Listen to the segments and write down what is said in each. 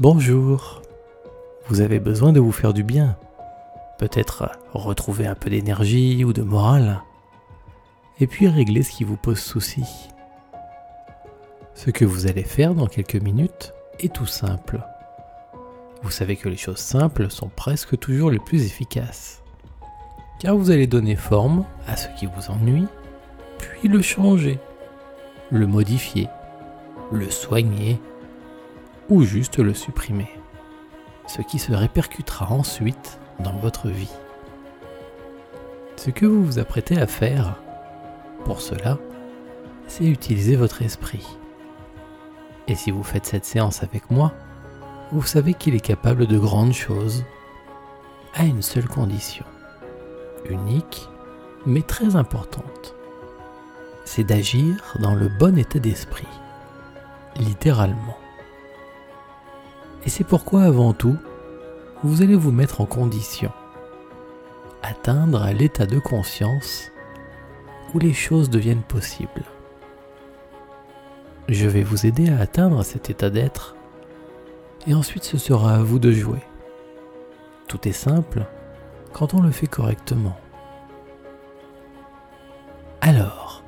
Bonjour. Vous avez besoin de vous faire du bien. Peut-être retrouver un peu d'énergie ou de morale. Et puis régler ce qui vous pose souci. Ce que vous allez faire dans quelques minutes est tout simple. Vous savez que les choses simples sont presque toujours les plus efficaces. Car vous allez donner forme à ce qui vous ennuie, puis le changer, le modifier, le soigner ou juste le supprimer. Ce qui se répercutera ensuite dans votre vie. Ce que vous vous apprêtez à faire, pour cela, c'est utiliser votre esprit. Et si vous faites cette séance avec moi, vous savez qu'il est capable de grandes choses à une seule condition, unique mais très importante. C'est d'agir dans le bon état d'esprit, littéralement. Et c'est pourquoi avant tout, vous allez vous mettre en condition, atteindre l'état de conscience où les choses deviennent possibles. Je vais vous aider à atteindre cet état d'être et ensuite ce sera à vous de jouer. Tout est simple quand on le fait correctement. Alors,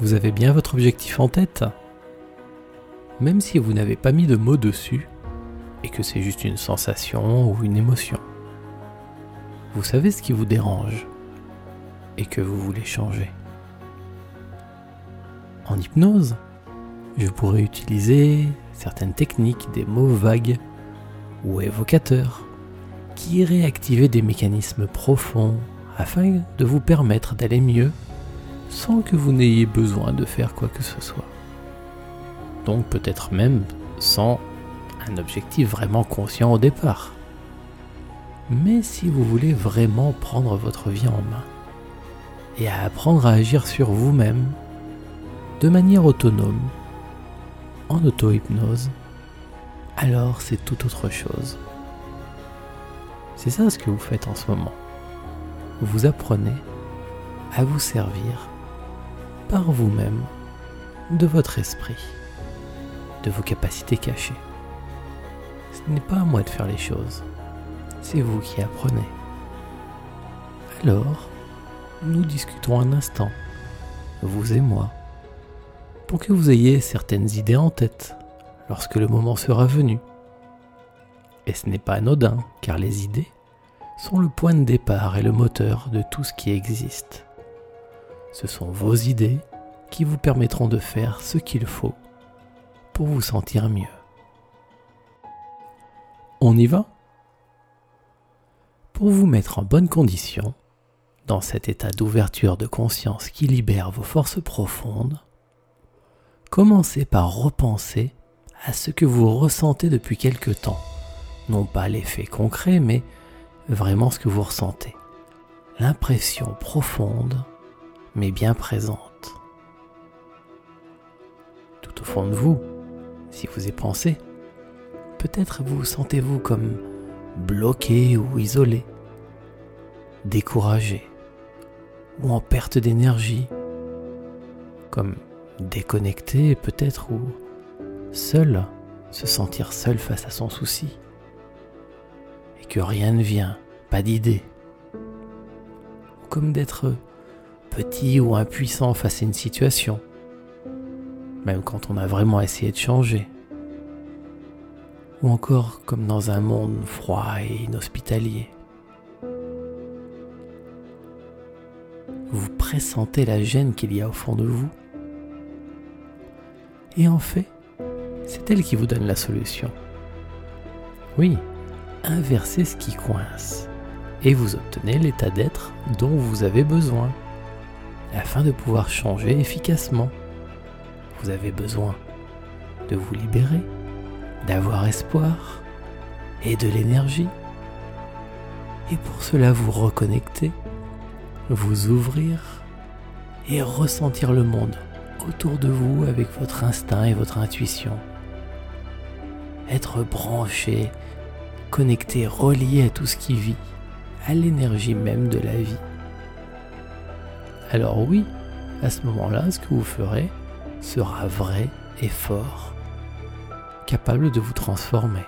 vous avez bien votre objectif en tête Même si vous n'avez pas mis de mots dessus, et que c'est juste une sensation ou une émotion. Vous savez ce qui vous dérange et que vous voulez changer. En hypnose, je pourrais utiliser certaines techniques, des mots vagues ou évocateurs qui iraient activer des mécanismes profonds afin de vous permettre d'aller mieux sans que vous n'ayez besoin de faire quoi que ce soit. Donc peut-être même sans un objectif vraiment conscient au départ. Mais si vous voulez vraiment prendre votre vie en main et apprendre à agir sur vous-même de manière autonome, en auto-hypnose, alors c'est tout autre chose. C'est ça ce que vous faites en ce moment. Vous apprenez à vous servir par vous-même de votre esprit, de vos capacités cachées. Ce n'est pas à moi de faire les choses, c'est vous qui apprenez. Alors, nous discutons un instant, vous et moi, pour que vous ayez certaines idées en tête lorsque le moment sera venu. Et ce n'est pas anodin, car les idées sont le point de départ et le moteur de tout ce qui existe. Ce sont vos idées qui vous permettront de faire ce qu'il faut pour vous sentir mieux. On y va? Pour vous mettre en bonne condition, dans cet état d'ouverture de conscience qui libère vos forces profondes, commencez par repenser à ce que vous ressentez depuis quelque temps. Non pas l'effet concret, mais vraiment ce que vous ressentez. L'impression profonde, mais bien présente. Tout au fond de vous, si vous y pensez, Peut-être vous sentez-vous comme bloqué ou isolé, découragé ou en perte d'énergie, comme déconnecté peut-être ou seul, se sentir seul face à son souci, et que rien ne vient, pas d'idée, ou comme d'être petit ou impuissant face à une situation, même quand on a vraiment essayé de changer ou encore comme dans un monde froid et inhospitalier. Vous pressentez la gêne qu'il y a au fond de vous. Et en fait, c'est elle qui vous donne la solution. Oui, inversez ce qui coince et vous obtenez l'état d'être dont vous avez besoin afin de pouvoir changer efficacement. Vous avez besoin de vous libérer d'avoir espoir et de l'énergie. Et pour cela vous reconnecter, vous ouvrir et ressentir le monde autour de vous avec votre instinct et votre intuition. Être branché, connecté, relié à tout ce qui vit, à l'énergie même de la vie. Alors oui, à ce moment-là, ce que vous ferez sera vrai et fort capable de vous transformer.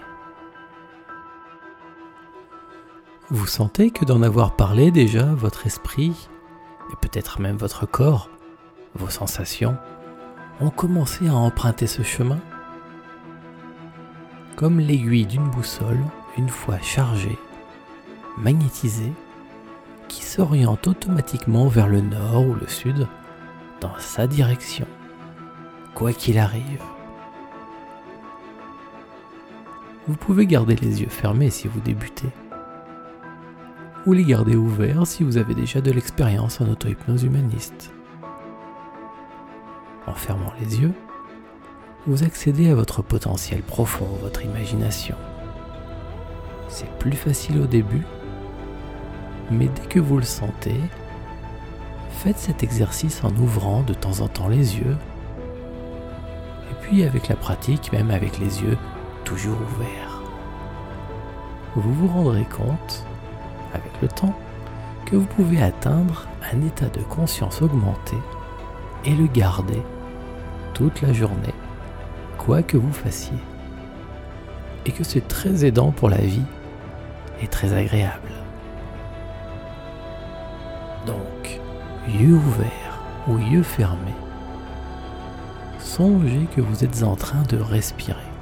Vous sentez que d'en avoir parlé déjà, votre esprit, et peut-être même votre corps, vos sensations, ont commencé à emprunter ce chemin Comme l'aiguille d'une boussole, une fois chargée, magnétisée, qui s'oriente automatiquement vers le nord ou le sud dans sa direction, quoi qu'il arrive. Vous pouvez garder les yeux fermés si vous débutez, ou les garder ouverts si vous avez déjà de l'expérience en auto-hypnose humaniste. En fermant les yeux, vous accédez à votre potentiel profond, votre imagination. C'est plus facile au début, mais dès que vous le sentez, faites cet exercice en ouvrant de temps en temps les yeux, et puis avec la pratique, même avec les yeux toujours ouverts. Vous vous rendrez compte, avec le temps, que vous pouvez atteindre un état de conscience augmenté et le garder toute la journée, quoi que vous fassiez. Et que c'est très aidant pour la vie et très agréable. Donc, yeux ouverts ou yeux fermés, songez que vous êtes en train de respirer.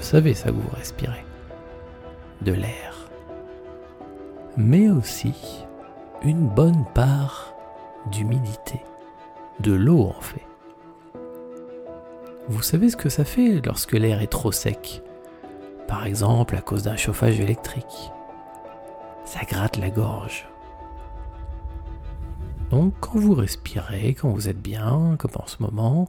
Le savez, ça que vous respirez. De l'air. Mais aussi une bonne part d'humidité. De l'eau en fait. Vous savez ce que ça fait lorsque l'air est trop sec? Par exemple à cause d'un chauffage électrique. Ça gratte la gorge. Donc quand vous respirez, quand vous êtes bien, comme en ce moment,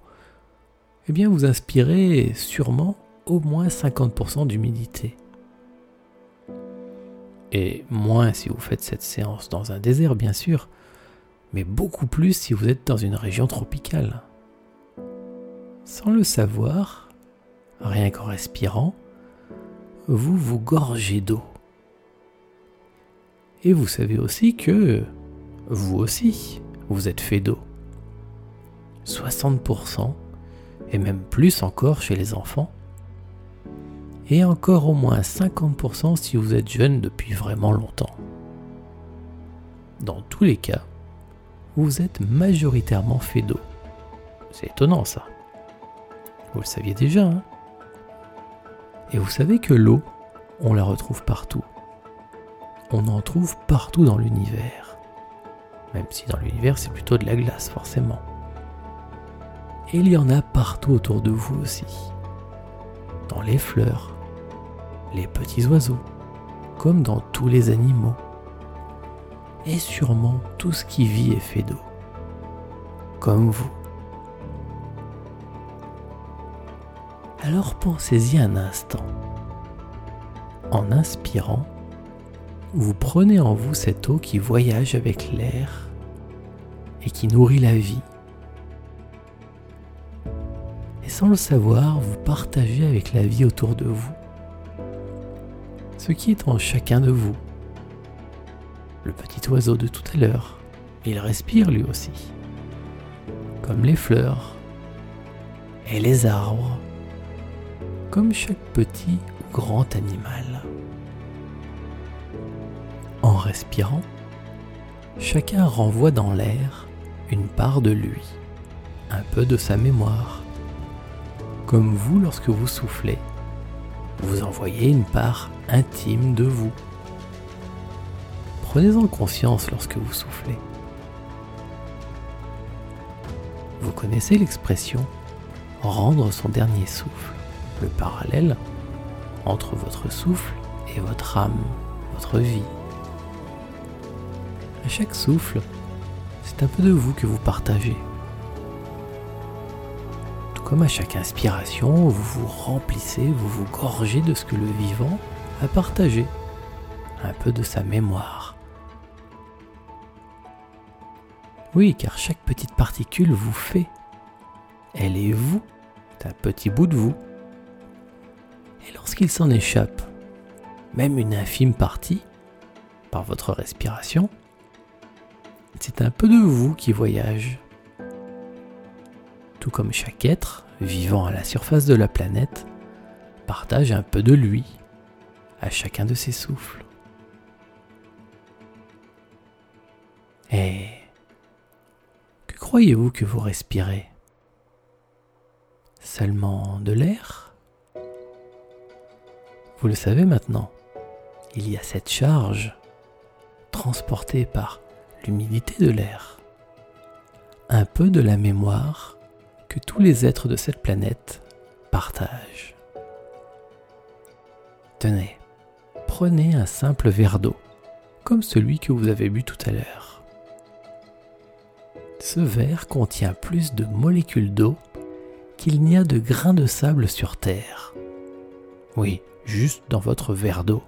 eh bien vous inspirez sûrement au moins 50% d'humidité. Et moins si vous faites cette séance dans un désert, bien sûr, mais beaucoup plus si vous êtes dans une région tropicale. Sans le savoir, rien qu'en respirant, vous vous gorgez d'eau. Et vous savez aussi que vous aussi, vous êtes fait d'eau. 60% et même plus encore chez les enfants. Et encore au moins 50% si vous êtes jeune depuis vraiment longtemps. Dans tous les cas, vous êtes majoritairement fait d'eau. C'est étonnant ça. Vous le saviez déjà. Hein Et vous savez que l'eau, on la retrouve partout. On en trouve partout dans l'univers. Même si dans l'univers c'est plutôt de la glace forcément. Et il y en a partout autour de vous aussi. Dans les fleurs, les petits oiseaux, comme dans tous les animaux. Et sûrement tout ce qui vit est fait d'eau. Comme vous. Alors pensez-y un instant. En inspirant, vous prenez en vous cette eau qui voyage avec l'air et qui nourrit la vie. Et sans le savoir, vous partagez avec la vie autour de vous ce qui est en chacun de vous. Le petit oiseau de tout à l'heure, il respire lui aussi, comme les fleurs et les arbres comme chaque petit ou grand animal. En respirant, chacun renvoie dans l'air une part de lui, un peu de sa mémoire. Comme vous lorsque vous soufflez, vous envoyez une part intime de vous. Prenez-en conscience lorsque vous soufflez. Vous connaissez l'expression rendre son dernier souffle le parallèle entre votre souffle et votre âme, votre vie. À chaque souffle, c'est un peu de vous que vous partagez. Tout comme à chaque inspiration, vous vous remplissez, vous vous gorgez de ce que le vivant a partagé, un peu de sa mémoire. Oui, car chaque petite particule vous fait. Elle est vous, un petit bout de vous. Et lorsqu'il s'en échappe, même une infime partie, par votre respiration, c'est un peu de vous qui voyage. tout comme chaque être vivant à la surface de la planète partage un peu de lui à chacun de ses souffles. Et que croyez-vous que vous respirez? Seulement de l'air? Vous le savez maintenant, il y a cette charge transportée par l'humidité de l'air, un peu de la mémoire que tous les êtres de cette planète partagent. Tenez, prenez un simple verre d'eau, comme celui que vous avez bu tout à l'heure. Ce verre contient plus de molécules d'eau qu'il n'y a de grains de sable sur Terre. Oui, juste dans votre verre d'eau.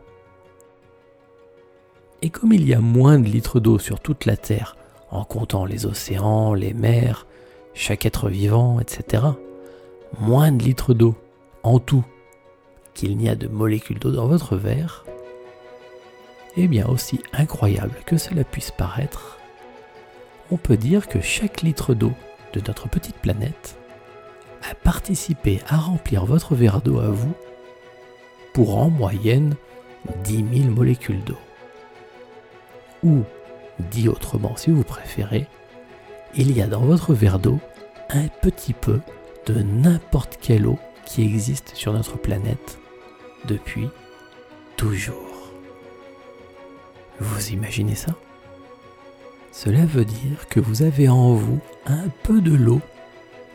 Et comme il y a moins de litres d'eau sur toute la Terre, en comptant les océans, les mers, chaque être vivant, etc., moins de litres d'eau en tout qu'il n'y a de molécules d'eau dans votre verre, eh bien aussi incroyable que cela puisse paraître, on peut dire que chaque litre d'eau de notre petite planète a participé à remplir votre verre d'eau à vous pour en moyenne 10 000 molécules d'eau. Ou, dit autrement si vous préférez, il y a dans votre verre d'eau un petit peu de n'importe quelle eau qui existe sur notre planète depuis toujours. Vous imaginez ça? Cela veut dire que vous avez en vous un peu de l'eau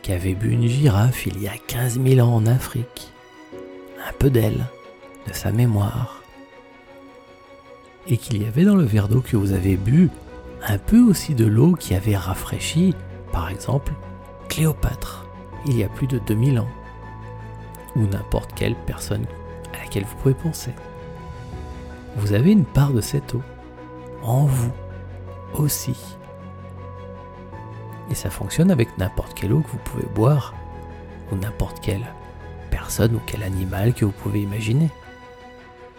qu'avait bu une girafe il y a 15 000 ans en Afrique, un peu d'elle, de sa mémoire, et qu'il y avait dans le verre d'eau que vous avez bu un peu aussi de l'eau qui avait rafraîchi, par exemple, Cléopâtre, il y a plus de 2000 ans, ou n'importe quelle personne à laquelle vous pouvez penser. Vous avez une part de cette eau en vous aussi. Et ça fonctionne avec n'importe quelle eau que vous pouvez boire, ou n'importe quelle personne ou quel animal que vous pouvez imaginer.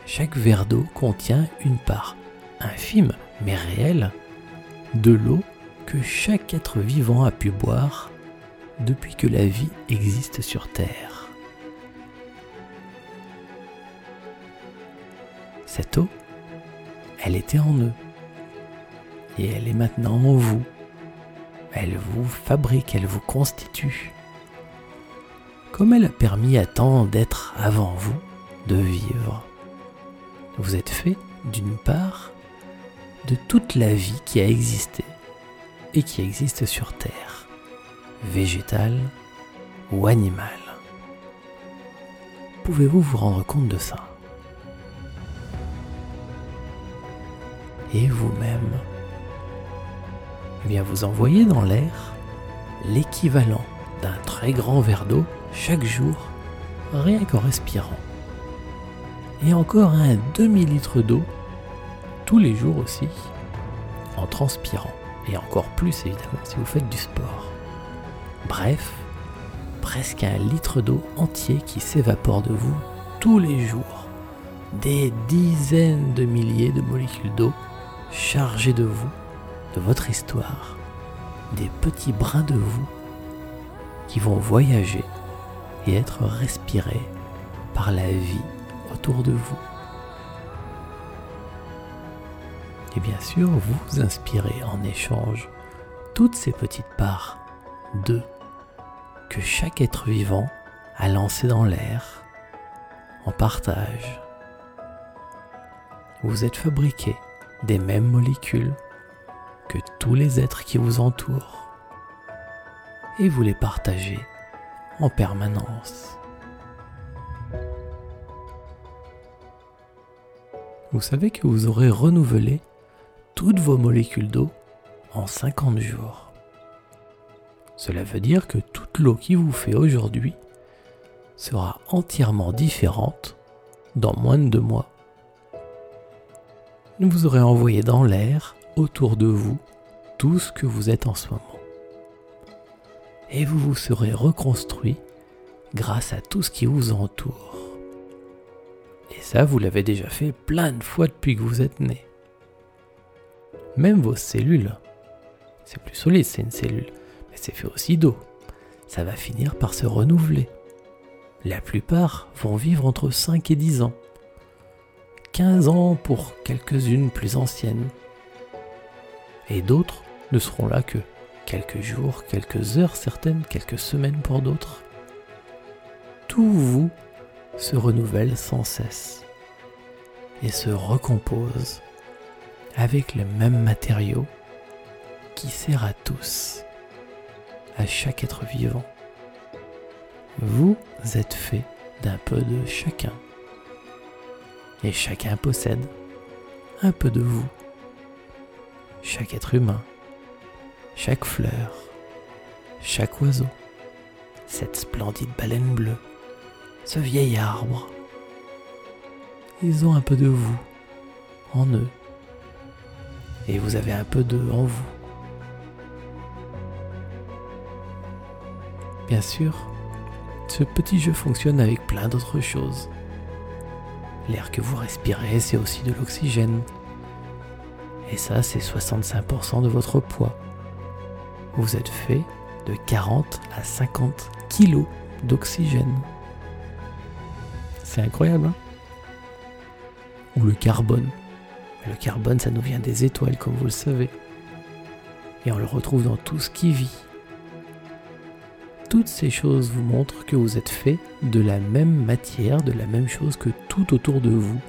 Chaque verre d'eau contient une part infime mais réelle de l'eau que chaque être vivant a pu boire depuis que la vie existe sur Terre. Cette eau, elle était en eux. Et elle est maintenant en vous. Elle vous fabrique, elle vous constitue. Comme elle a permis à tant d'êtres avant vous de vivre. Vous êtes fait, d'une part, de toute la vie qui a existé et qui existe sur Terre, végétale ou animale. Pouvez-vous vous rendre compte de ça? Et vous-même, vous envoyez dans l'air l'équivalent d'un très grand verre d'eau chaque jour, rien qu'en respirant. Et encore un demi-litre d'eau tous les jours aussi, en transpirant, et encore plus évidemment si vous faites du sport. Bref, presque un litre d'eau entier qui s'évapore de vous tous les jours. Des dizaines de milliers de molécules d'eau chargées de vous, de votre histoire, des petits brins de vous qui vont voyager et être respirés par la vie autour de vous. Et bien sûr, vous inspirez en échange toutes ces petites parts d'eux que chaque être vivant a lancé dans l'air en partage. Vous êtes fabriqués des mêmes molécules que tous les êtres qui vous entourent et vous les partagez en permanence. Vous savez que vous aurez renouvelé toutes vos molécules d'eau en 50 jours. Cela veut dire que toute l'eau qui vous fait aujourd'hui sera entièrement différente dans moins de deux mois. Vous aurez envoyé dans l'air autour de vous tout ce que vous êtes en ce moment. Et vous vous serez reconstruit grâce à tout ce qui vous entoure. Et ça, vous l'avez déjà fait plein de fois depuis que vous êtes né même vos cellules. C'est plus solide, c'est une cellule, mais c'est fait aussi d'eau. ça va finir par se renouveler. La plupart vont vivre entre 5 et 10 ans. 15 ans pour quelques-unes plus anciennes. Et d'autres ne seront là que quelques jours, quelques heures certaines, quelques semaines pour d'autres. Tout vous se renouvelle sans cesse et se recompose avec le même matériau qui sert à tous, à chaque être vivant. Vous êtes fait d'un peu de chacun. Et chacun possède un peu de vous. Chaque être humain, chaque fleur, chaque oiseau, cette splendide baleine bleue, ce vieil arbre. Ils ont un peu de vous en eux. Et vous avez un peu d'eux en vous. Bien sûr, ce petit jeu fonctionne avec plein d'autres choses. L'air que vous respirez, c'est aussi de l'oxygène. Et ça, c'est 65% de votre poids. Vous êtes fait de 40 à 50 kilos d'oxygène. C'est incroyable, hein? Ou le carbone. Le carbone, ça nous vient des étoiles, comme vous le savez. Et on le retrouve dans tout ce qui vit. Toutes ces choses vous montrent que vous êtes fait de la même matière, de la même chose que tout autour de vous.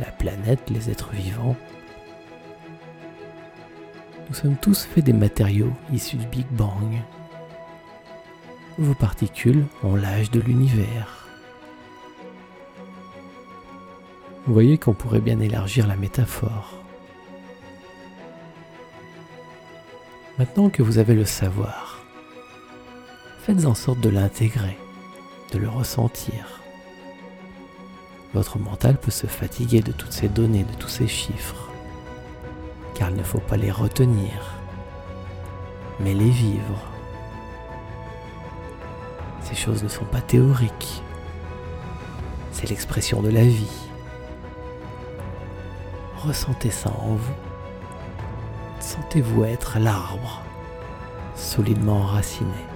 La planète, les êtres vivants. Nous sommes tous faits des matériaux issus du Big Bang. Vos particules ont l'âge de l'univers. Vous voyez qu'on pourrait bien élargir la métaphore. Maintenant que vous avez le savoir, faites en sorte de l'intégrer, de le ressentir. Votre mental peut se fatiguer de toutes ces données, de tous ces chiffres, car il ne faut pas les retenir, mais les vivre. Ces choses ne sont pas théoriques, c'est l'expression de la vie. Ressentez ça en vous. Sentez-vous être l'arbre, solidement enraciné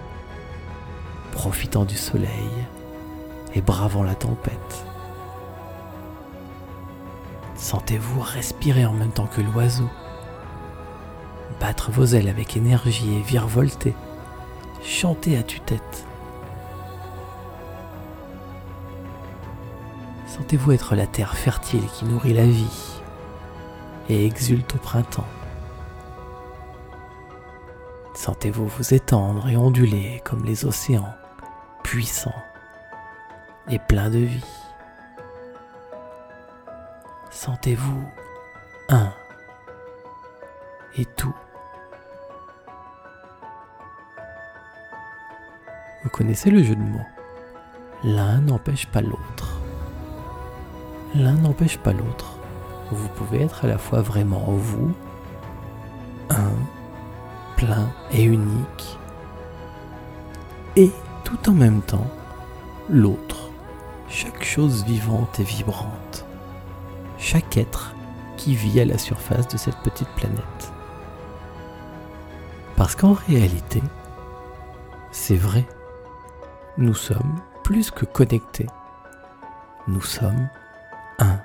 profitant du soleil et bravant la tempête. Sentez-vous respirer en même temps que l'oiseau, battre vos ailes avec énergie et virevolter, chanter à tue-tête. Sentez-vous être la terre fertile qui nourrit la vie et exulte au printemps. Sentez-vous vous étendre et onduler comme les océans puissant et plein de vie. Sentez-vous un et tout. Vous connaissez le jeu de mots. L'un n'empêche pas l'autre. L'un n'empêche pas l'autre. Vous pouvez être à la fois vraiment vous, un, plein et unique, et tout en même temps l'autre, chaque chose vivante et vibrante, chaque être qui vit à la surface de cette petite planète. Parce qu'en réalité, c'est vrai, nous sommes plus que connectés, nous sommes un.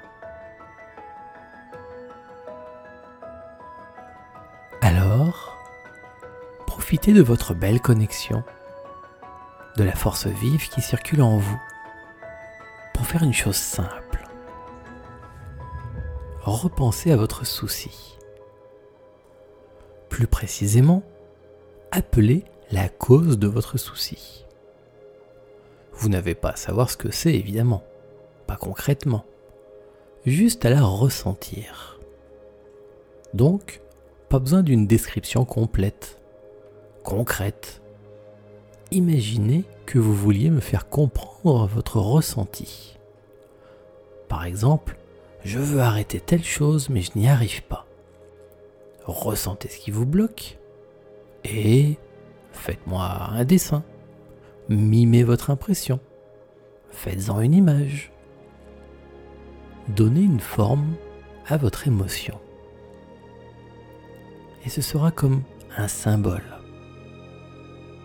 Alors, profitez de votre belle connexion de la force vive qui circule en vous pour faire une chose simple. Repensez à votre souci. Plus précisément, appelez la cause de votre souci. Vous n'avez pas à savoir ce que c'est, évidemment, pas concrètement, juste à la ressentir. Donc, pas besoin d'une description complète, concrète, imaginez que vous vouliez me faire comprendre votre ressenti. Par exemple, je veux arrêter telle chose mais je n'y arrive pas. Ressentez ce qui vous bloque et faites-moi un dessin. Mimez votre impression. Faites-en une image. Donnez une forme à votre émotion. Et ce sera comme un symbole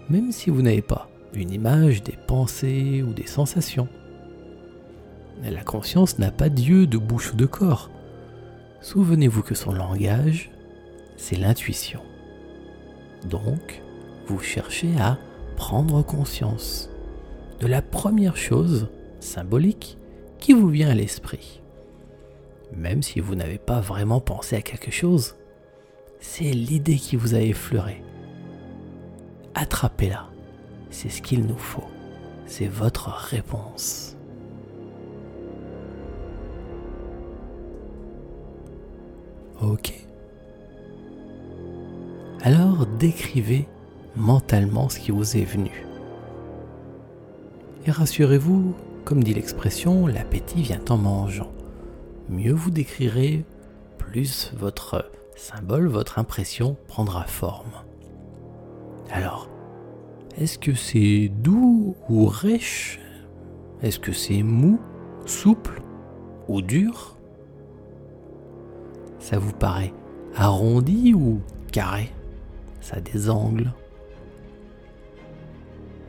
même si vous n'avez pas une image, des pensées ou des sensations. La conscience n'a pas d'yeux, de bouche ou de corps. Souvenez-vous que son langage, c'est l'intuition. Donc, vous cherchez à prendre conscience de la première chose symbolique qui vous vient à l'esprit. Même si vous n'avez pas vraiment pensé à quelque chose, c'est l'idée qui vous a effleuré. Attrapez-la. C'est ce qu'il nous faut. C'est votre réponse. Ok. Alors décrivez mentalement ce qui vous est venu. Et rassurez-vous, comme dit l'expression, l'appétit vient en mangeant. Mieux vous décrirez, plus votre symbole, votre impression prendra forme. Alors, est-ce que c'est doux ou rêche? Est-ce que c'est mou, souple ou dur? Ça vous paraît arrondi ou carré? Ça a des angles.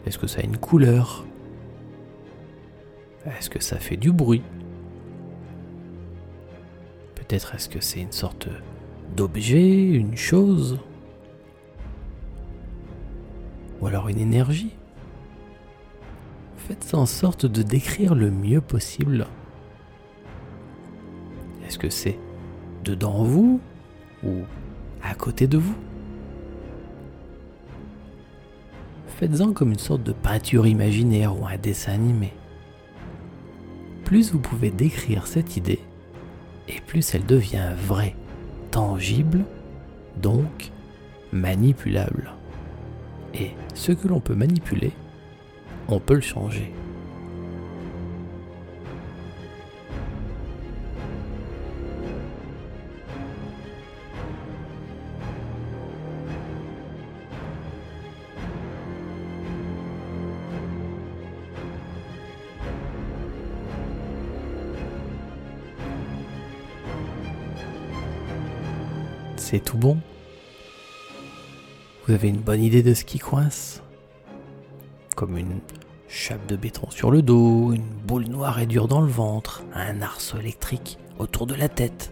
Est-ce que ça a une couleur? Est-ce que ça fait du bruit? Peut-être est-ce que c'est une sorte d'objet, une chose? Ou alors une énergie Faites en sorte de décrire le mieux possible. Est-ce que c'est dedans vous ou à côté de vous? Faites-en comme une sorte de peinture imaginaire ou un dessin animé. Plus vous pouvez décrire cette idée, et plus elle devient vraie, tangible, donc manipulable. Et ce que l'on peut manipuler, on peut le changer. C'est tout bon? Vous avez une bonne idée de ce qui coince? Comme une chape de béton sur le dos, une boule noire et dure dans le ventre, un arceau électrique autour de la tête,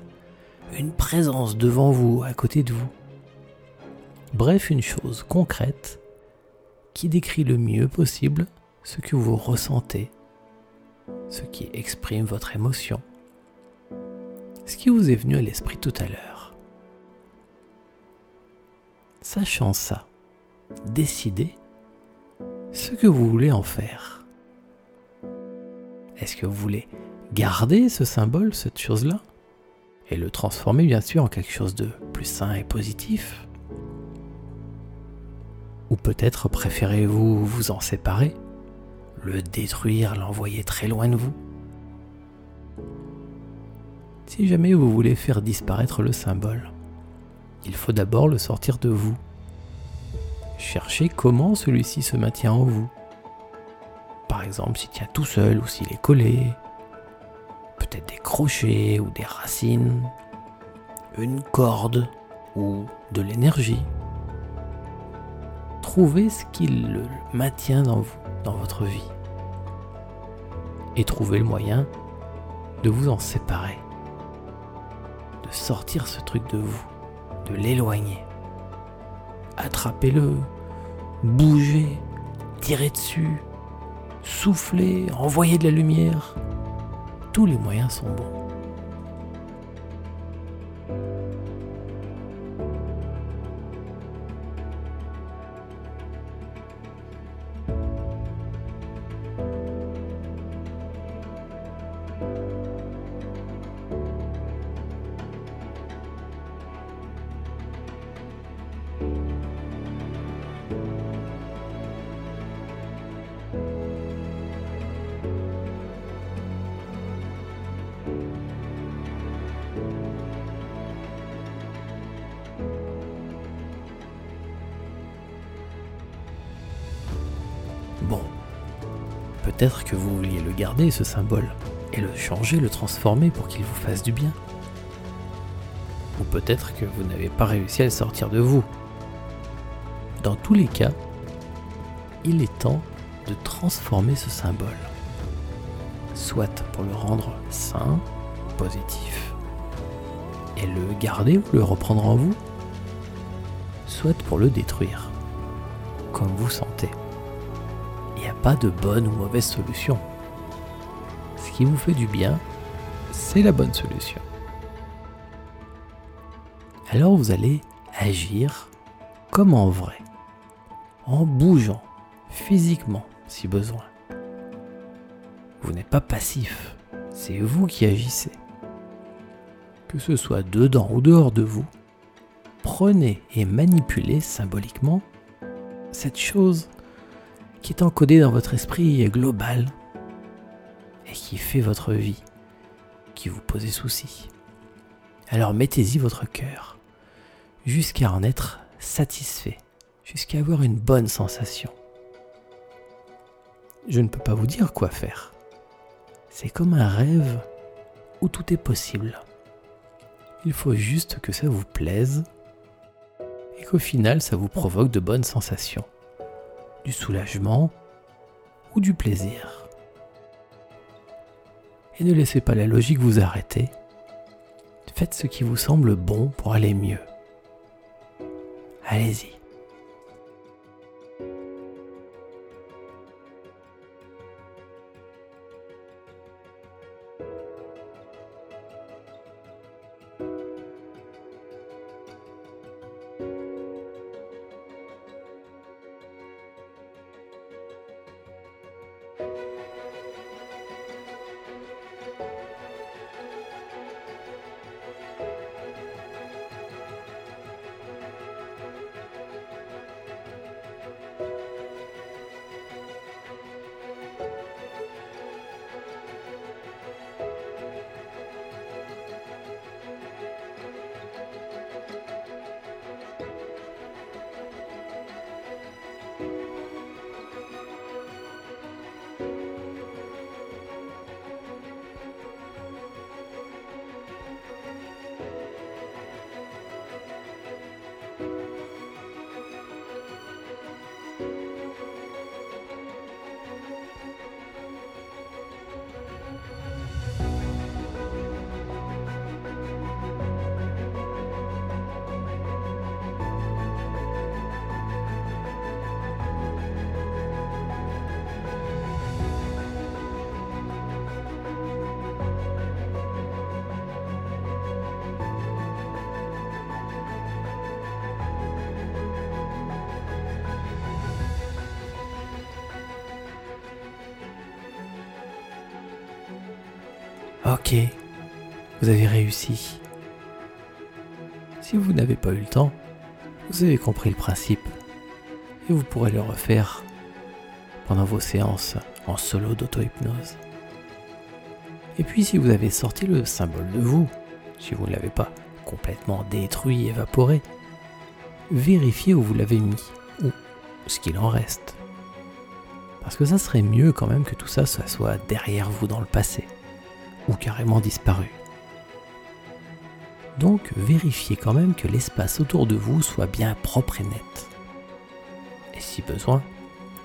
une présence devant vous, à côté de vous. Bref, une chose concrète qui décrit le mieux possible ce que vous ressentez, ce qui exprime votre émotion, ce qui vous est venu à l'esprit tout à l'heure. Sachant ça, décidez ce que vous voulez en faire. Est-ce que vous voulez garder ce symbole, cette chose-là, et le transformer bien sûr en quelque chose de plus sain et positif? Ou peut-être préférez-vous vous en séparer, le détruire, l'envoyer très loin de vous? Si jamais vous voulez faire disparaître le symbole, il faut d'abord le sortir de vous. Cherchez comment celui-ci se maintient en vous. Par exemple, s'il tient tout seul ou s'il est collé. Peut-être des crochets ou des racines. Une corde ou de l'énergie. Trouvez ce qui le maintient dans vous, dans votre vie. Et trouvez le moyen de vous en séparer. De sortir ce truc de vous l'éloigner. Attrapez-le, bougez, tirez dessus, soufflez, envoyez de la lumière. Tous les moyens sont bons. Peut-être que vous vouliez le garder, ce symbole, et le changer, le transformer pour qu'il vous fasse du bien. Ou peut-être que vous n'avez pas réussi à le sortir de vous. Dans tous les cas, il est temps de transformer ce symbole, soit pour le rendre sain, positif, et le garder ou le reprendre en vous, soit pour le détruire, comme vous sentez. De bonne ou mauvaise solution. Ce qui vous fait du bien, c'est la bonne solution. Alors vous allez agir comme en vrai, en bougeant physiquement si besoin. Vous n'êtes pas passif, c'est vous qui agissez. Que ce soit dedans ou dehors de vous, prenez et manipulez symboliquement cette chose qui est encodée dans votre esprit global et qui fait votre vie, qui vous pose des soucis. Alors mettez-y votre cœur jusqu'à en être satisfait, jusqu'à avoir une bonne sensation. Je ne peux pas vous dire quoi faire. C'est comme un rêve où tout est possible. Il faut juste que ça vous plaise et qu'au final ça vous provoque de bonnes sensations, du soulagement ou du plaisir. Et ne laissez pas la logique vous arrêter. Faites ce qui vous semble bon pour aller mieux. Allez-y. Ok, vous avez réussi. Si vous n'avez pas eu le temps, vous avez compris le principe et vous pourrez le refaire pendant vos séances en solo d'auto-hypnose. Et puis si vous avez sorti le symbole de vous, si vous ne l'avez pas complètement détruit, évaporé, vérifiez où vous l'avez mis, ou ce qu'il en reste. Parce que ça serait mieux quand même que tout ça soit derrière vous dans le passé ou carrément disparu. Donc vérifiez quand même que l'espace autour de vous soit bien propre et net. Et si besoin,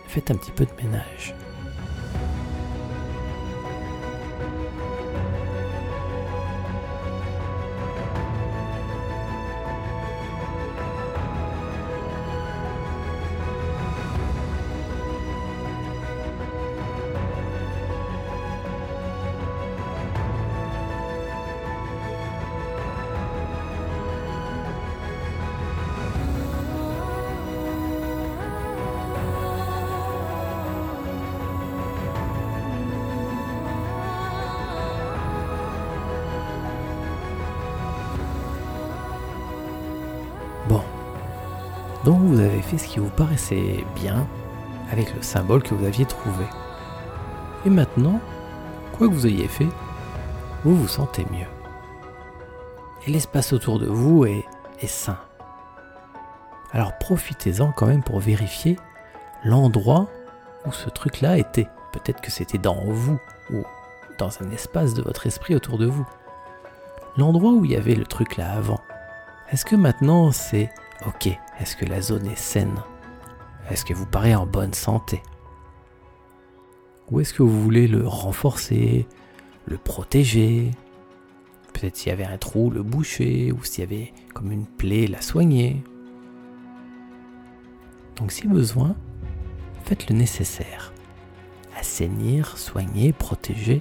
faites un petit peu de ménage. Donc vous avez fait ce qui vous paraissait bien avec le symbole que vous aviez trouvé. Et maintenant, quoi que vous ayez fait, vous vous sentez mieux. Et l'espace autour de vous est, est sain. Alors profitez-en quand même pour vérifier l'endroit où ce truc-là était. Peut-être que c'était dans vous ou dans un espace de votre esprit autour de vous. L'endroit où il y avait le truc là avant. Est-ce que maintenant c'est OK Est-ce que la zone est saine? Est-ce que vous paraît en bonne santé? Ou est-ce que vous voulez le renforcer, le protéger? Peut-être s'il y avait un trou, le boucher, ou s'il y avait comme une plaie, la soigner. Donc si besoin, faites le nécessaire. Assainir, soigner, protéger.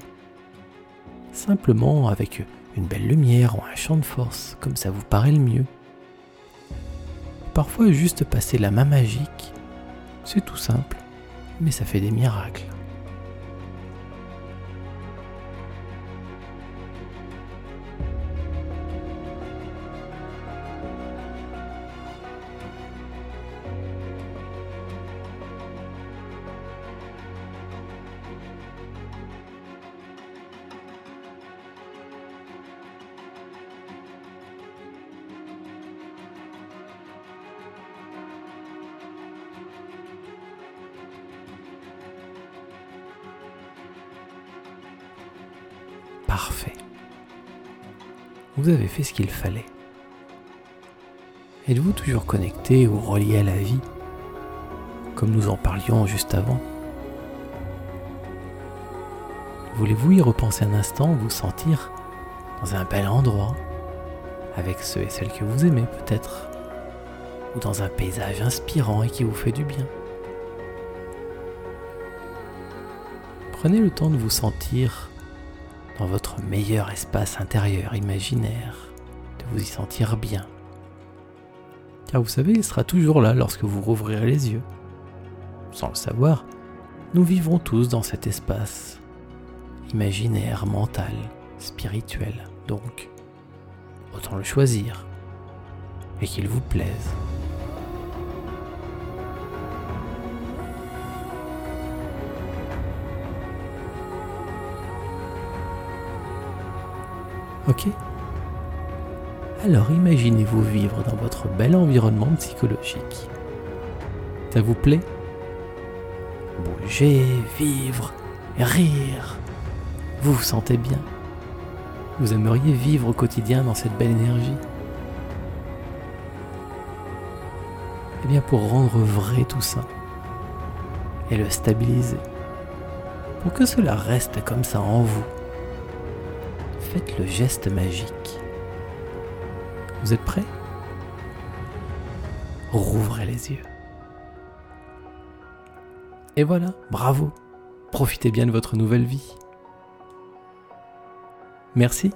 Simplement avec une belle lumière ou un champ de force, comme ça vous paraît le mieux. Parfois juste passer la main magique, c'est tout simple, mais ça fait des miracles. Vous avez fait ce qu'il fallait. Êtes-vous toujours connecté ou relié à la vie, comme nous en parlions juste avant? Voulez-vous y repenser un instant, vous sentir dans un bel endroit, avec ceux et celles que vous aimez peut-être, ou dans un paysage inspirant et qui vous fait du bien? Prenez le temps de vous sentir dans votre meilleur espace intérieur imaginaire, de vous y sentir bien. Car vous savez, il sera toujours là lorsque vous rouvrirez les yeux. Sans le savoir, nous vivrons tous dans cet espace imaginaire, mental, spirituel. Donc, autant le choisir et qu'il vous plaise. Ok Alors imaginez-vous vivre dans votre bel environnement psychologique. Ça vous plaît? Bouger, vivre, rire. Vous vous sentez bien? Vous aimeriez vivre au quotidien dans cette belle énergie? Eh bien pour rendre vrai tout ça et le stabiliser, pour que cela reste comme ça en vous, faites le geste magique. Vous êtes prêts? Rouvrez les yeux. Et voilà, bravo. Profitez bien de votre nouvelle vie. Merci